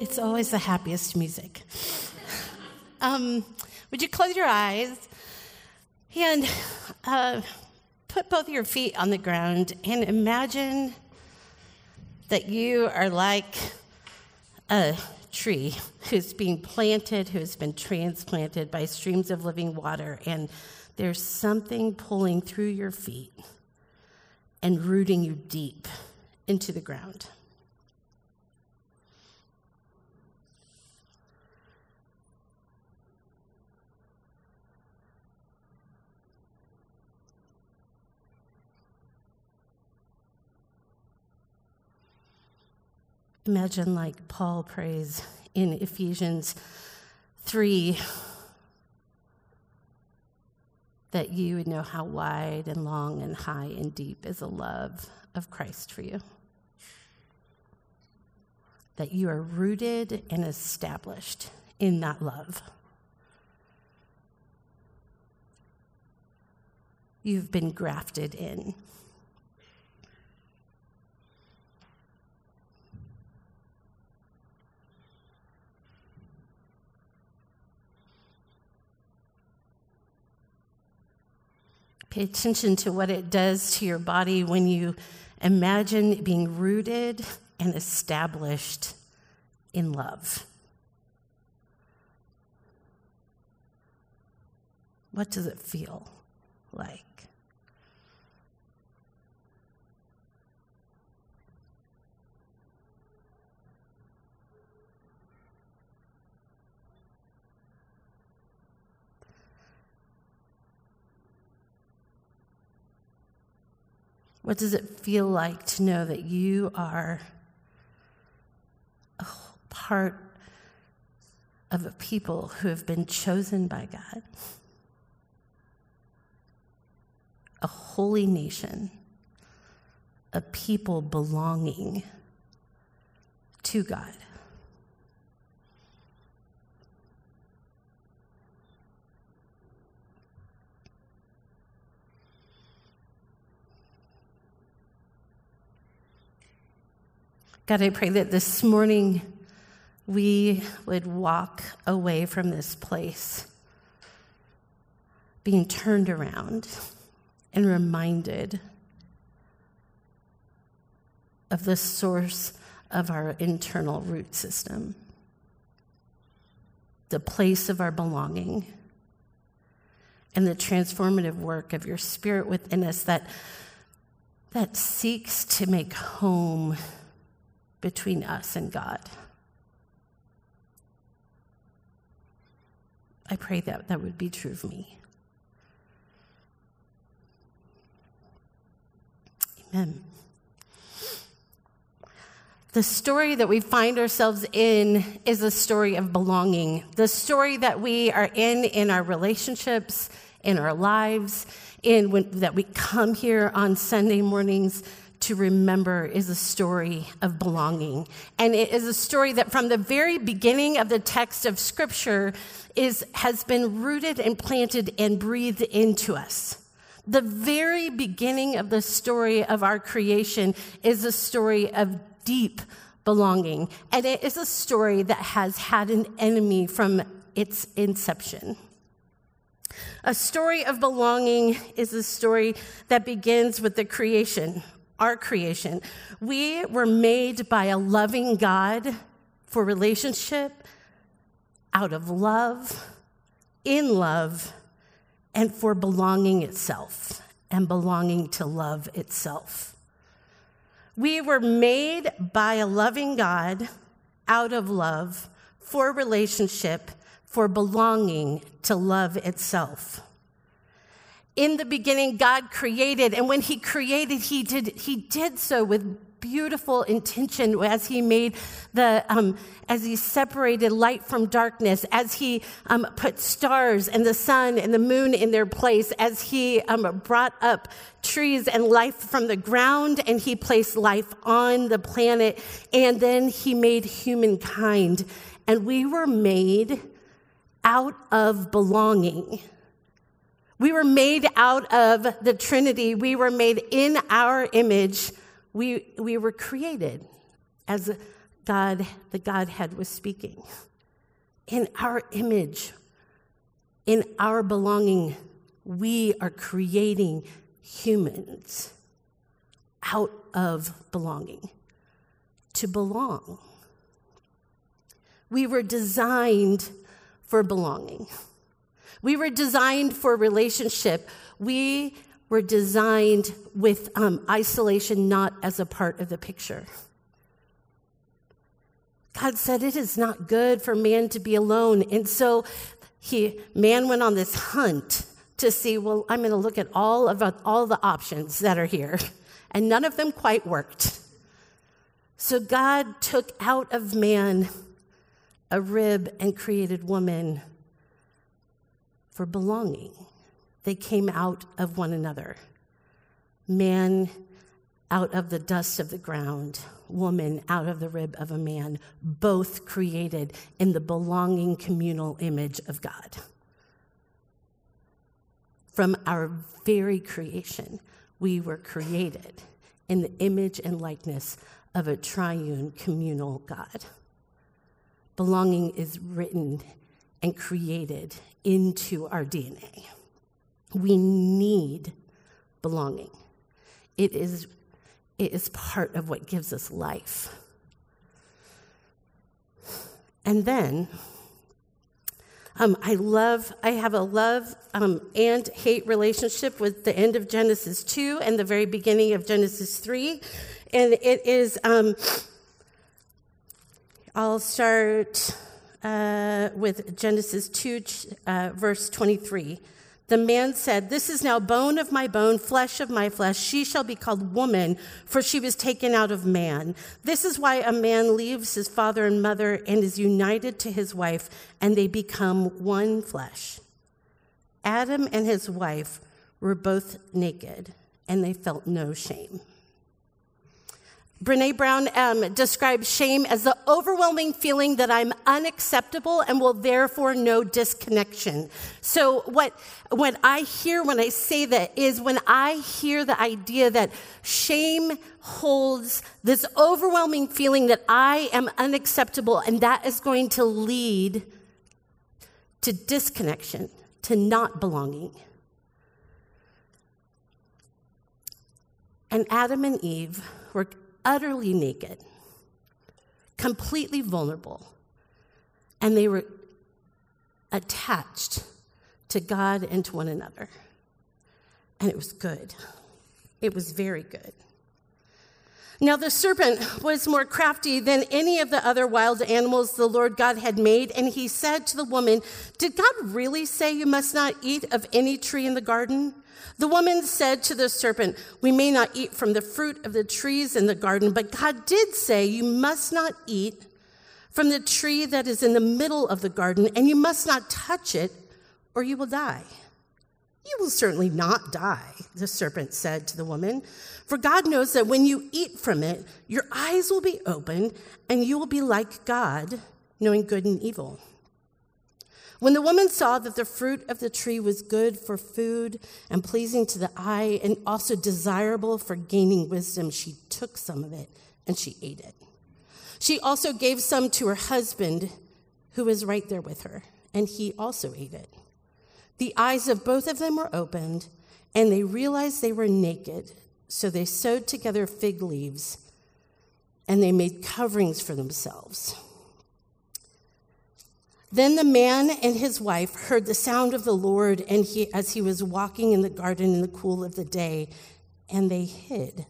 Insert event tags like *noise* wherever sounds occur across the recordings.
It's always the happiest music. Um, would you close your eyes and uh, put both your feet on the ground and imagine that you are like a tree who's being planted, who's been transplanted by streams of living water, and there's something pulling through your feet and rooting you deep into the ground. Imagine, like Paul prays in Ephesians 3, that you would know how wide and long and high and deep is the love of Christ for you. That you are rooted and established in that love. You've been grafted in. Pay attention to what it does to your body when you imagine being rooted and established in love. What does it feel like? What does it feel like to know that you are a part of a people who have been chosen by God? A holy nation, a people belonging to God. God, I pray that this morning we would walk away from this place being turned around and reminded of the source of our internal root system, the place of our belonging, and the transformative work of your spirit within us that, that seeks to make home between us and God. I pray that that would be true of me. Amen. The story that we find ourselves in is a story of belonging. The story that we are in in our relationships, in our lives, in when, that we come here on Sunday mornings to remember is a story of belonging. And it is a story that from the very beginning of the text of scripture is, has been rooted and planted and breathed into us. The very beginning of the story of our creation is a story of deep belonging. And it is a story that has had an enemy from its inception. A story of belonging is a story that begins with the creation our creation. We were made by a loving God for relationship, out of love, in love, and for belonging itself and belonging to love itself. We were made by a loving God out of love for relationship, for belonging to love itself in the beginning god created and when he created he did he did so with beautiful intention as he made the um, as he separated light from darkness as he um, put stars and the sun and the moon in their place as he um, brought up trees and life from the ground and he placed life on the planet and then he made humankind. And we were made out of belonging we were made out of the Trinity. We were made in our image. We, we were created as God, the Godhead was speaking. In our image, in our belonging, we are creating humans out of belonging to belong. We were designed for belonging. We were designed for relationship. We were designed with um, isolation not as a part of the picture. God said it is not good for man to be alone. And so he, man went on this hunt to see, well, I'm going to look at all of all the options that are here. *laughs* And none of them quite worked. So God took out of man a rib and created woman for belonging. They came out of one another. Man out of the dust of the ground, woman out of the rib of a man, both created in the belonging communal image of God. From our very creation, we were created in the image and likeness of a triune communal God. Belonging is written and created into our DNA. We need belonging. It is, it is part of what gives us life. And then, um, I love, I have a love um, and hate relationship with the end of Genesis 2 and the very beginning of Genesis 3. And it is, um, I'll start uh, with Genesis 2, uh, verse 23. The man said, This is now bone of my bone, flesh of my flesh. She shall be called woman, for she was taken out of man. This is why a man leaves his father and mother and is united to his wife, and they become one flesh. Adam and his wife were both naked, and they felt no shame. Brene Brown um, describes shame as the overwhelming feeling that I'm unacceptable and will therefore know disconnection. So what, what I hear when I say that is when I hear the idea that shame holds this overwhelming feeling that I am unacceptable and that is going to lead to disconnection, to not belonging. And Adam and Eve were utterly naked, completely vulnerable, and they were attached to God and to one another. And it was good. It was very good. Now, the serpent was more crafty than any of the other wild animals the Lord God had made, and he said to the woman, Did God really say you must not eat of any tree in the garden? The woman said to the serpent, We may not eat from the fruit of the trees in the garden, but God did say, You must not eat from the tree that is in the middle of the garden, and you must not touch it, or you will die. You will certainly not die, the serpent said to the woman. For God knows that when you eat from it, your eyes will be opened, and you will be like God, knowing good and evil. When the woman saw that the fruit of the tree was good for food and pleasing to the eye and also desirable for gaining wisdom, she took some of it and she ate it. She also gave some to her husband who was right there with her, and he also ate it. The eyes of both of them were opened, and they realized they were naked. So they sewed together fig leaves and they made coverings for themselves. Then the man and his wife heard the sound of the Lord and he, as he was walking in the garden in the cool of the day, and they hid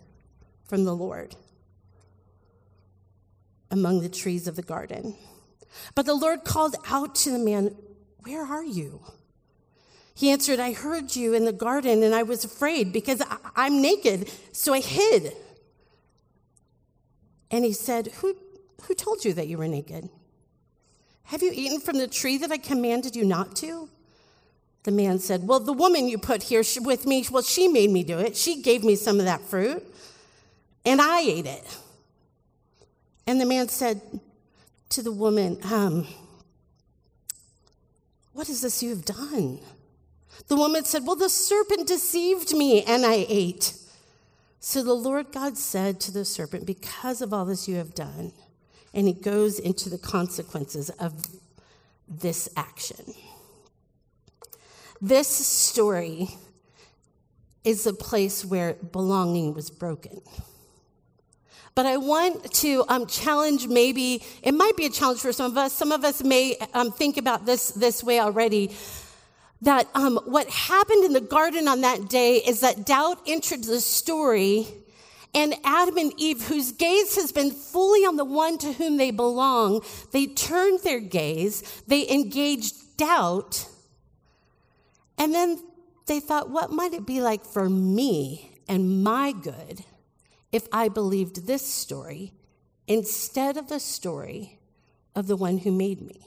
from the Lord among the trees of the garden. But the Lord called out to the man, Where are you? He answered, I heard you in the garden and I was afraid because I'm naked, so I hid. And he said, Who, who told you that you were naked? Have you eaten from the tree that I commanded you not to? The man said, Well, the woman you put here with me, well, she made me do it. She gave me some of that fruit, and I ate it. And the man said to the woman, um, What is this you've done? The woman said, Well, the serpent deceived me, and I ate. So the Lord God said to the serpent, Because of all this you have done, and he goes into the consequences of this action. This story is a place where belonging was broken. But I want to um, challenge maybe, it might be a challenge for some of us. Some of us may um, think about this this way already. That um, what happened in the garden on that day is that doubt entered the story, and Adam and Eve, whose gaze has been fully on the one to whom they belong, they turned their gaze, they engaged doubt, and then they thought, what might it be like for me and my good if I believed this story instead of the story of the one who made me?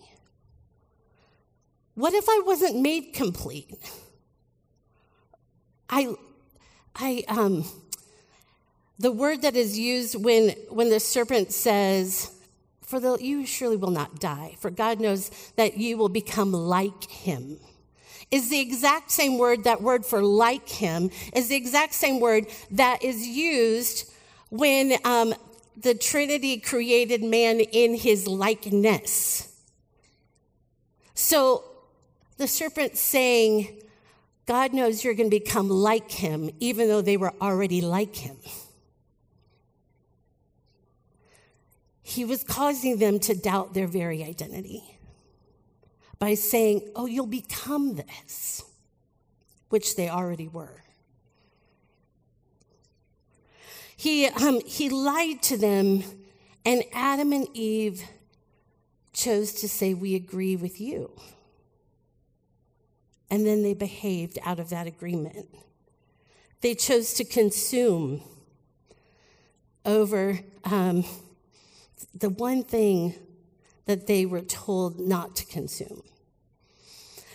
What if I wasn't made complete? I, I, um, the word that is used when, when the serpent says, For the, you surely will not die, for God knows that you will become like him, is the exact same word, that word for like him, is the exact same word that is used when um, the Trinity created man in his likeness. So the serpent saying, God knows you're going to become like him, even though they were already like him. He was causing them to doubt their very identity by saying, Oh, you'll become this, which they already were. He, um, he lied to them, and Adam and Eve chose to say, We agree with you. And then they behaved out of that agreement. They chose to consume over um, the one thing that they were told not to consume.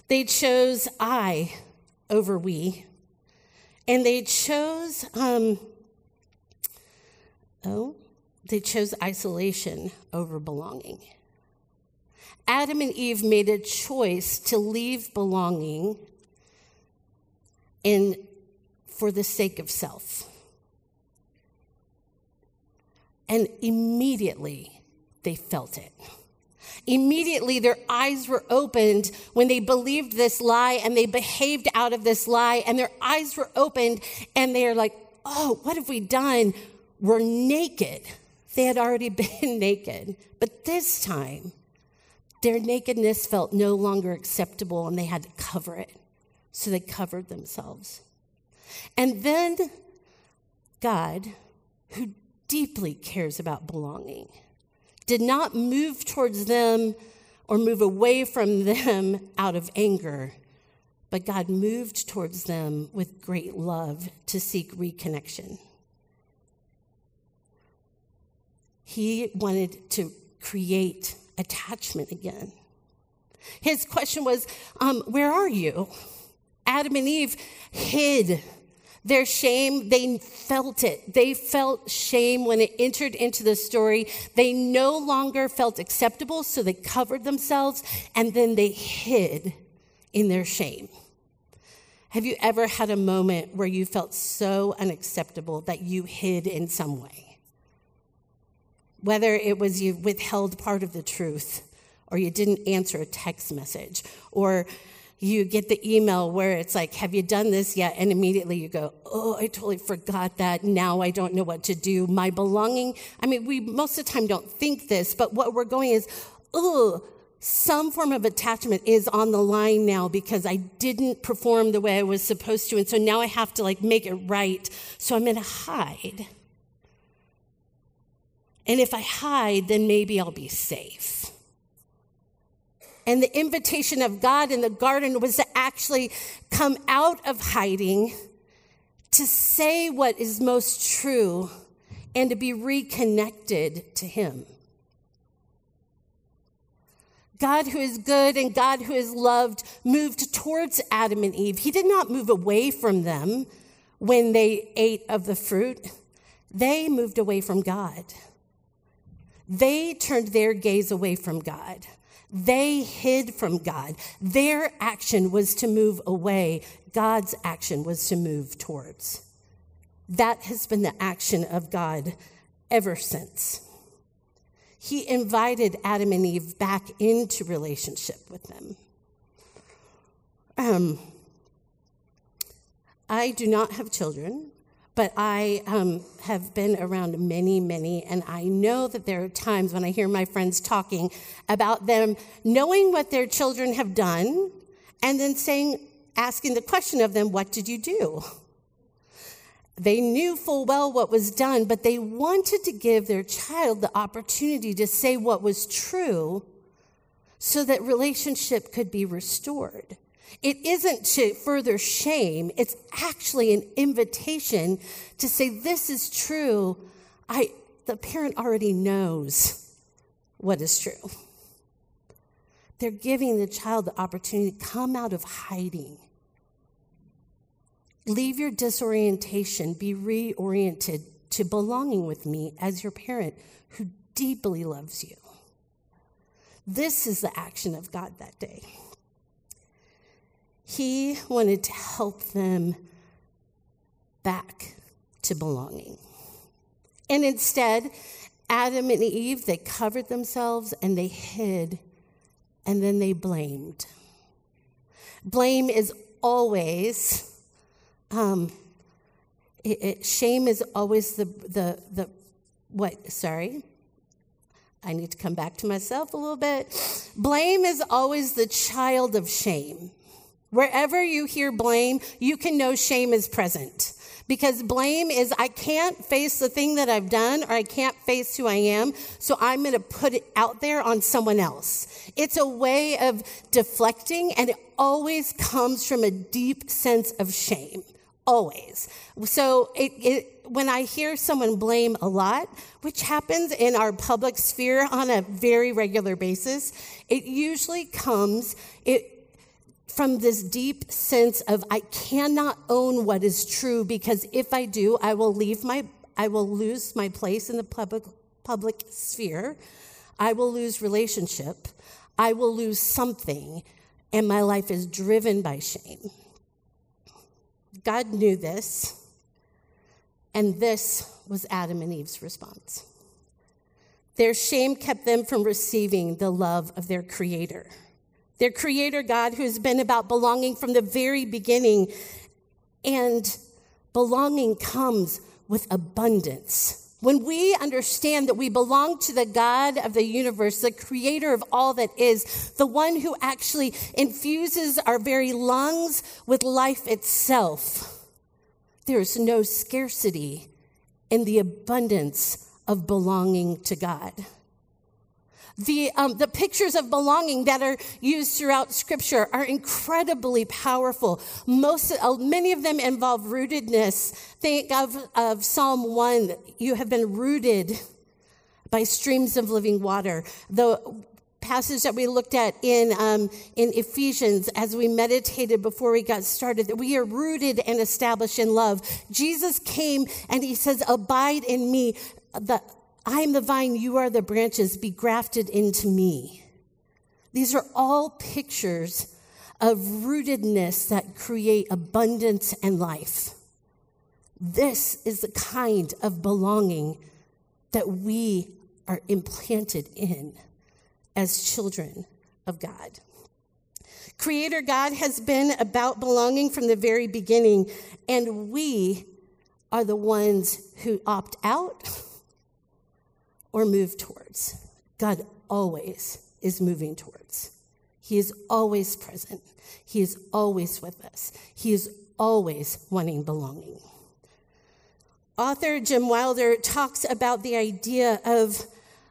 They chose I over we, and they chose, um, oh, they chose isolation over belonging. Adam and Eve made a choice to leave belonging in for the sake of self. And immediately they felt it. Immediately their eyes were opened when they believed this lie and they behaved out of this lie, and their eyes were opened and they're like, oh, what have we done? We're naked. They had already *laughs* been naked. But this time, their nakedness felt no longer acceptable and they had to cover it. So they covered themselves. And then God, who deeply cares about belonging, did not move towards them or move away from *laughs* them out of anger, but God moved towards them with great love to seek reconnection. He wanted to create attachment again. His question was, um, Where are you? Adam and Eve hid their shame. They felt it. They felt shame when it entered into the story. They no longer felt acceptable, so they covered themselves and then they hid in their shame. Have you ever had a moment where you felt so unacceptable that you hid in some way? Whether it was you withheld part of the truth, or you didn't answer a text message, or you get the email where it's like, Have you done this yet? And immediately you go, Oh, I totally forgot that. Now I don't know what to do. My belonging. I mean, we most of the time don't think this, but what we're going is, Oh, some form of attachment is on the line now because I didn't perform the way I was supposed to. And so now I have to like make it right. So I'm going to hide. And if I hide, then maybe I'll be safe. And the invitation of God in the garden was to actually come out of hiding, to say what is most true, and to be reconnected to Him. God, who is good and God, who is loved, moved towards Adam and Eve. He did not move away from them when they ate of the fruit, they moved away from God. They turned their gaze away from God. They hid from God. Their action was to move away. God's action was to move towards. That has been the action of God ever since. He invited Adam and Eve back into relationship with them. Um, I do not have children, but I um, have been around many, many, and I know that there are times when I hear my friends talking about them knowing what their children have done and then saying, asking the question of them, What did you do? They knew full well what was done, but they wanted to give their child the opportunity to say what was true so that relationship could be restored. It isn't to further shame, it's actually an invitation to say, This is true. I, the parent already knows what is true. They're giving the child the opportunity to come out of hiding. Leave your disorientation, be reoriented to belonging with me as your parent who deeply loves you. This is the action of God that day. He wanted to help them back to belonging. And instead, Adam and Eve, they covered themselves and they hid and then they blamed. Blame is always, um, it, it, shame is always the, the, the, what, sorry? I need to come back to myself a little bit. Blame is always the child of shame. Wherever you hear blame, you can know shame is present. Because blame is, I can't face the thing that I've done or I can't face who I am, so I'm going to put it out there on someone else. It's a way of deflecting and it always comes from a deep sense of shame. Always. So it, it, when I hear someone blame a lot, which happens in our public sphere on a very regular basis, it usually comes, it, from this deep sense of I cannot own what is true because if I do, I will leave my I will lose my place in the public public sphere. I will lose relationship. I will lose something and my life is driven by shame. God knew this. And this was Adam and Eve's response. Their shame kept them from receiving the love of their creator their creator God who has been about belonging from the very beginning. And belonging comes with abundance. When we understand that we belong to the God of the universe, the creator of all that is, the one who actually infuses our very lungs with life itself, there is no scarcity in the abundance of belonging to God. The, um, the pictures of belonging that are used throughout scripture are incredibly powerful. Most, uh, many of them involve rootedness. Think of, of Psalm 1. You have been rooted by streams of living water. The passage that we looked at in, um, in Ephesians as we meditated before we got started, that we are rooted and established in love. Jesus came and he says, abide in me. The, I am the vine, you are the branches, be grafted into me. These are all pictures of rootedness that create abundance and life. This is the kind of belonging that we are implanted in as children of God. Creator God has been about belonging from the very beginning, and we are the ones who opt out or move towards. God always is moving towards. He is always present. He is always with us. He is always wanting belonging. Author Jim Wilder talks about the idea of,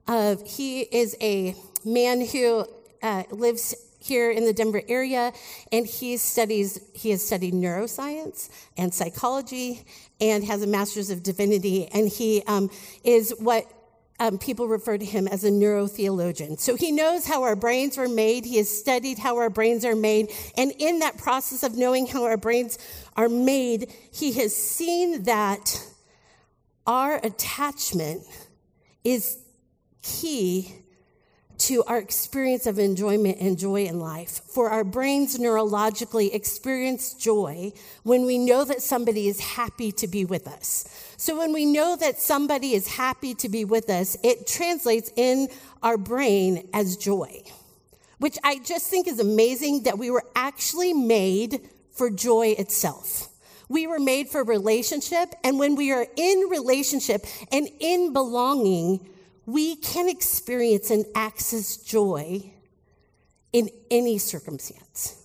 of he is a man who uh, lives here in the Denver area, and he studies, he has studied neuroscience and psychology and has a master's of divinity, and he um, is what um, people refer to him as a neurotheologian. So he knows how our brains were made. He has studied how our brains are made. And in that process of knowing how our brains are made, he has seen that our attachment is key to our experience of enjoyment and joy in life. For our brains neurologically experience joy when we know that somebody is happy to be with us. So when we know that somebody is happy to be with us, it translates in our brain as joy, which I just think is amazing that we were actually made for joy itself. We were made for relationship, and when we are in relationship and in belonging, we can experience and access joy in any circumstance.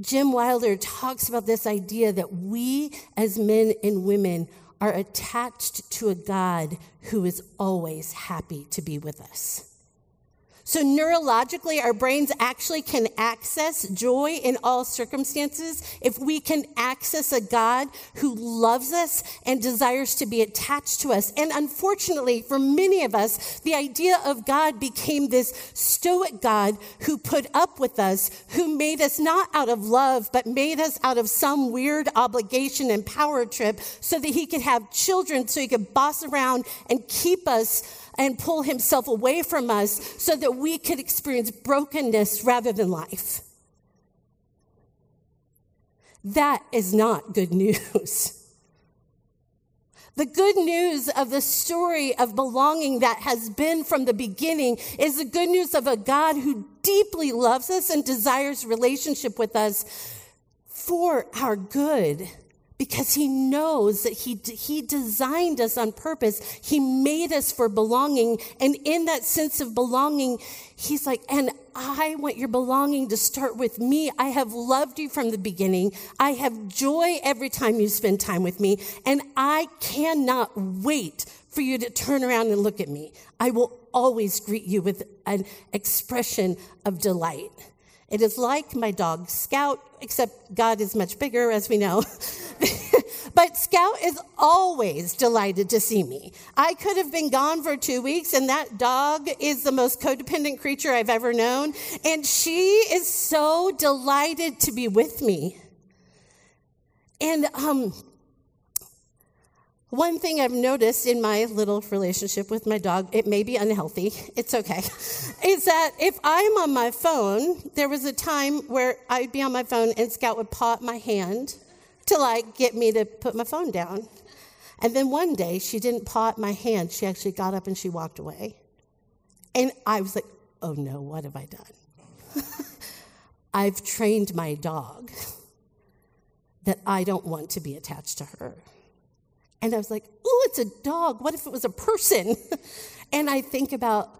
Jim Wilder talks about this idea that we as men and women are attached to a God who is always happy to be with us. So, neurologically, our brains actually can access joy in all circumstances if we can access a God who loves us and desires to be attached to us. And unfortunately, for many of us, the idea of God became this stoic God who put up with us, who made us not out of love, but made us out of some weird obligation and power trip so that he could have children, so he could boss around and keep us and pull himself away from us so that we could experience brokenness rather than life. That is not good news. *laughs* The good news of the story of belonging that has been from the beginning is the good news of a God who deeply loves us and desires relationship with us for our good because he knows that he, he designed us on purpose. He made us for belonging. And in that sense of belonging, he's like, and I want your belonging to start with me. I have loved you from the beginning. I have joy every time you spend time with me. And I cannot wait for you to turn around and look at me. I will always greet you with an expression of delight. It is like my dog Scout, except God is much bigger, as we know. *laughs* *laughs* but Scout is always delighted to see me. I could have been gone for two weeks, and that dog is the most codependent creature I've ever known. And she is so delighted to be with me. And um, one thing I've noticed in my little relationship with my dog, it may be unhealthy, it's okay, *laughs* is that if I'm on my phone, there was a time where I'd be on my phone and Scout would paw at my hand to like get me to put my phone down. And then one day she didn't paw at my hand, she actually got up and she walked away. And I was like, oh no, what have I done? *laughs* I've trained my dog that I don't want to be attached to her. And I was like, oh, it's a dog. What if it was a person? *laughs* and I think about,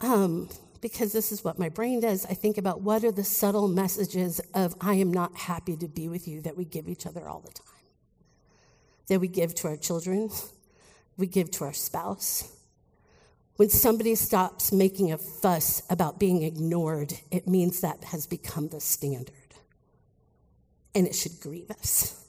um, because this is what my brain does, I think about what are the subtle messages of I am not happy to be with you that we give each other all the time, that we give to our children, we give to our spouse. When somebody stops making a fuss about being ignored, it means that has become the standard. And it should grieve us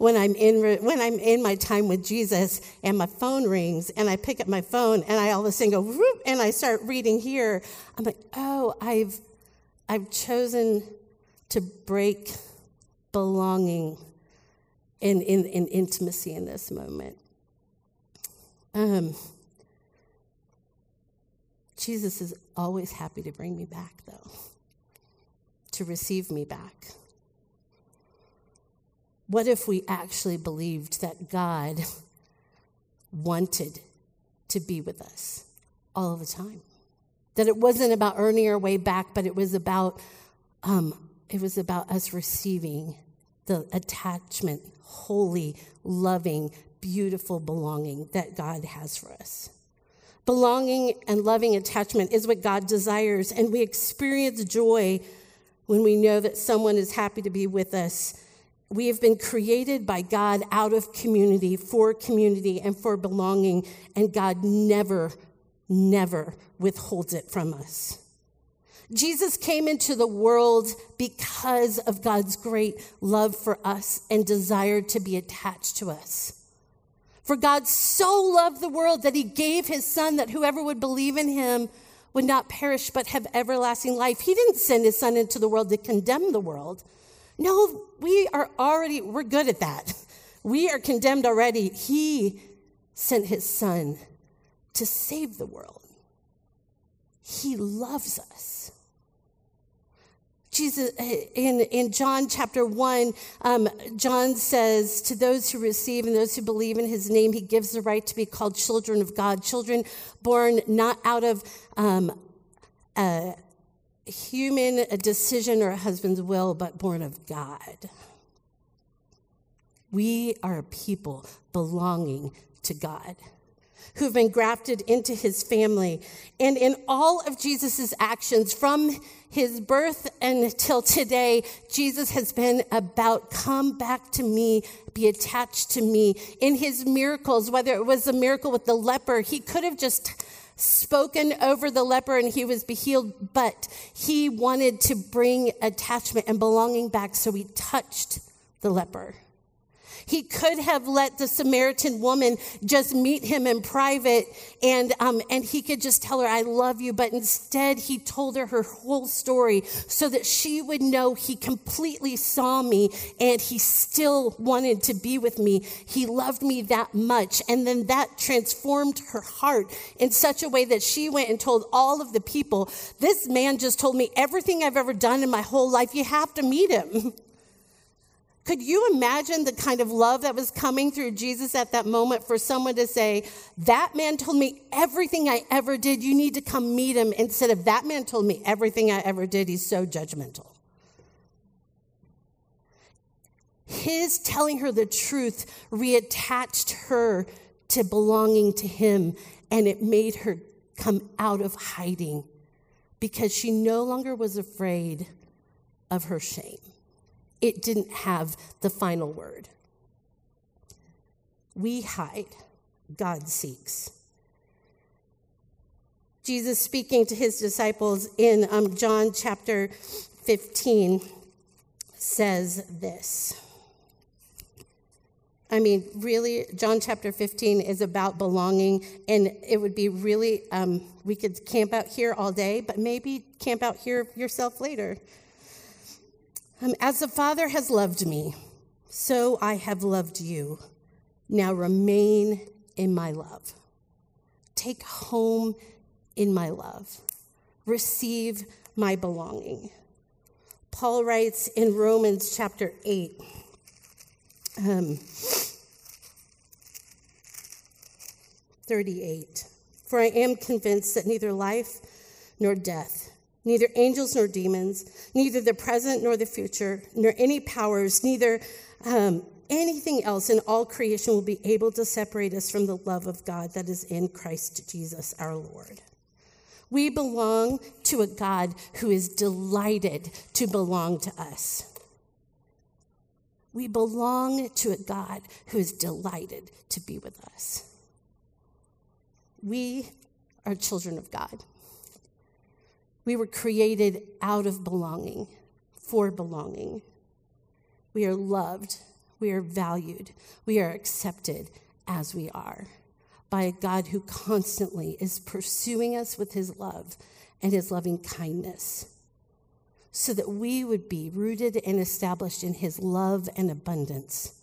when I'm in when I'm in my time with Jesus and my phone rings and I pick up my phone and I all of a sudden go whoop and I start reading here. I'm like, oh, I've I've chosen to break belonging in, in, in intimacy in this moment. Um, Jesus is always happy to bring me back, though, to receive me back. What if we actually believed that God *laughs* wanted to be with us all the time? That it wasn't about earning our way back, but it was about um, it was about us receiving the attachment, holy, loving, beautiful belonging that God has for us. Belonging and loving attachment is what God desires, and we experience joy when we know that someone is happy to be with us we have been created by God out of community, for community, and for belonging, and God never, never withholds it from us. Jesus came into the world because of God's great love for us and desire to be attached to us. For God so loved the world that he gave his son that whoever would believe in him would not perish but have everlasting life. He didn't send his son into the world to condemn the world no, we are already, we're good at that. We are condemned already. He sent his son to save the world. He loves us. Jesus, in, in John chapter 1, um, John says, To those who receive and those who believe in his name, he gives the right to be called children of God, children born not out of um, a human decision or a husband's will, but born of God. We are a people belonging to God who have been grafted into his family. And in all of Jesus' actions, from his birth until today, Jesus has been about come back to me, be attached to me. In his miracles, whether it was a miracle with the leper, he could have just spoken over the leper and he was healed, but he wanted to bring attachment and belonging back, so he touched the leper. He could have let the Samaritan woman just meet him in private and, um, and he could just tell her, I love you. But instead, he told her her whole story so that she would know he completely saw me and he still wanted to be with me. He loved me that much. And then that transformed her heart in such a way that she went and told all of the people, This man just told me everything I've ever done in my whole life. You have to meet him. *laughs* Could you imagine the kind of love that was coming through Jesus at that moment for someone to say, That man told me everything I ever did. You need to come meet him. Instead of that man told me everything I ever did. He's so judgmental. His telling her the truth reattached her to belonging to him, and it made her come out of hiding because she no longer was afraid of her shame it didn't have the final word. We hide, God seeks. Jesus speaking to his disciples in um, John chapter 15 says this. I mean, really, John chapter 15 is about belonging, and it would be really, um, we could camp out here all day, but maybe camp out here yourself later. Um, as the Father has loved me, so I have loved you. Now remain in my love. Take home in my love. Receive my belonging. Paul writes in Romans chapter 8. Um, 38. For I am convinced that neither life nor death neither angels nor demons, neither the present nor the future, nor any powers, neither um, anything else in all creation will be able to separate us from the love of God that is in Christ Jesus our Lord. We belong to a God who is delighted to belong to us. We belong to a God who is delighted to be with us. We are children of God. We were created out of belonging, for belonging. We are loved, we are valued, we are accepted as we are by a God who constantly is pursuing us with his love and his loving kindness so that we would be rooted and established in his love and abundance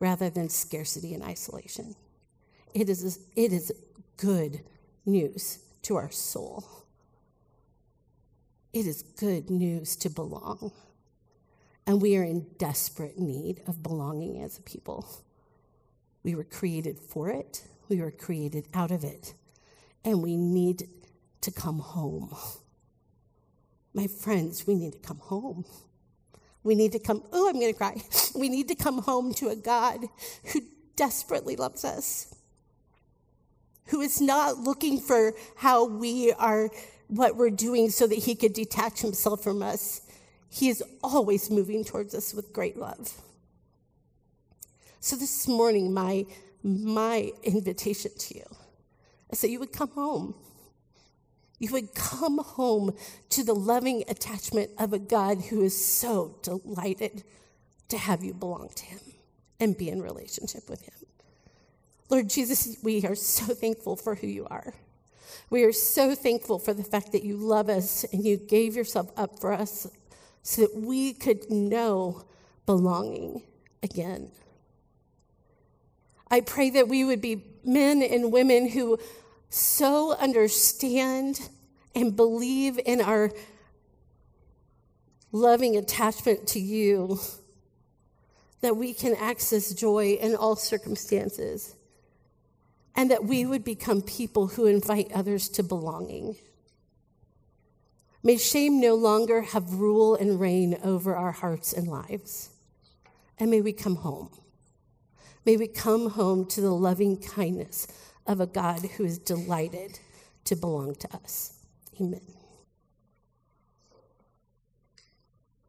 rather than scarcity and isolation. It is, it is good news to our soul. It is good news to belong. And we are in desperate need of belonging as a people. We were created for it, we were created out of it, and we need to come home. My friends, we need to come home. We need to come, oh, I'm going to cry. *laughs* We need to come home to a God who desperately loves us, who is not looking for how we are what we're doing so that he could detach himself from us. He is always moving towards us with great love. So this morning, my, my invitation to you is that you would come home. You would come home to the loving attachment of a God who is so delighted to have you belong to him and be in relationship with him. Lord Jesus, we are so thankful for who you are. We are so thankful for the fact that you love us and you gave yourself up for us so that we could know belonging again. I pray that we would be men and women who so understand and believe in our loving attachment to you that we can access joy in all circumstances and that we would become people who invite others to belonging. May shame no longer have rule and reign over our hearts and lives. And may we come home. May we come home to the loving kindness of a God who is delighted to belong to us. Amen.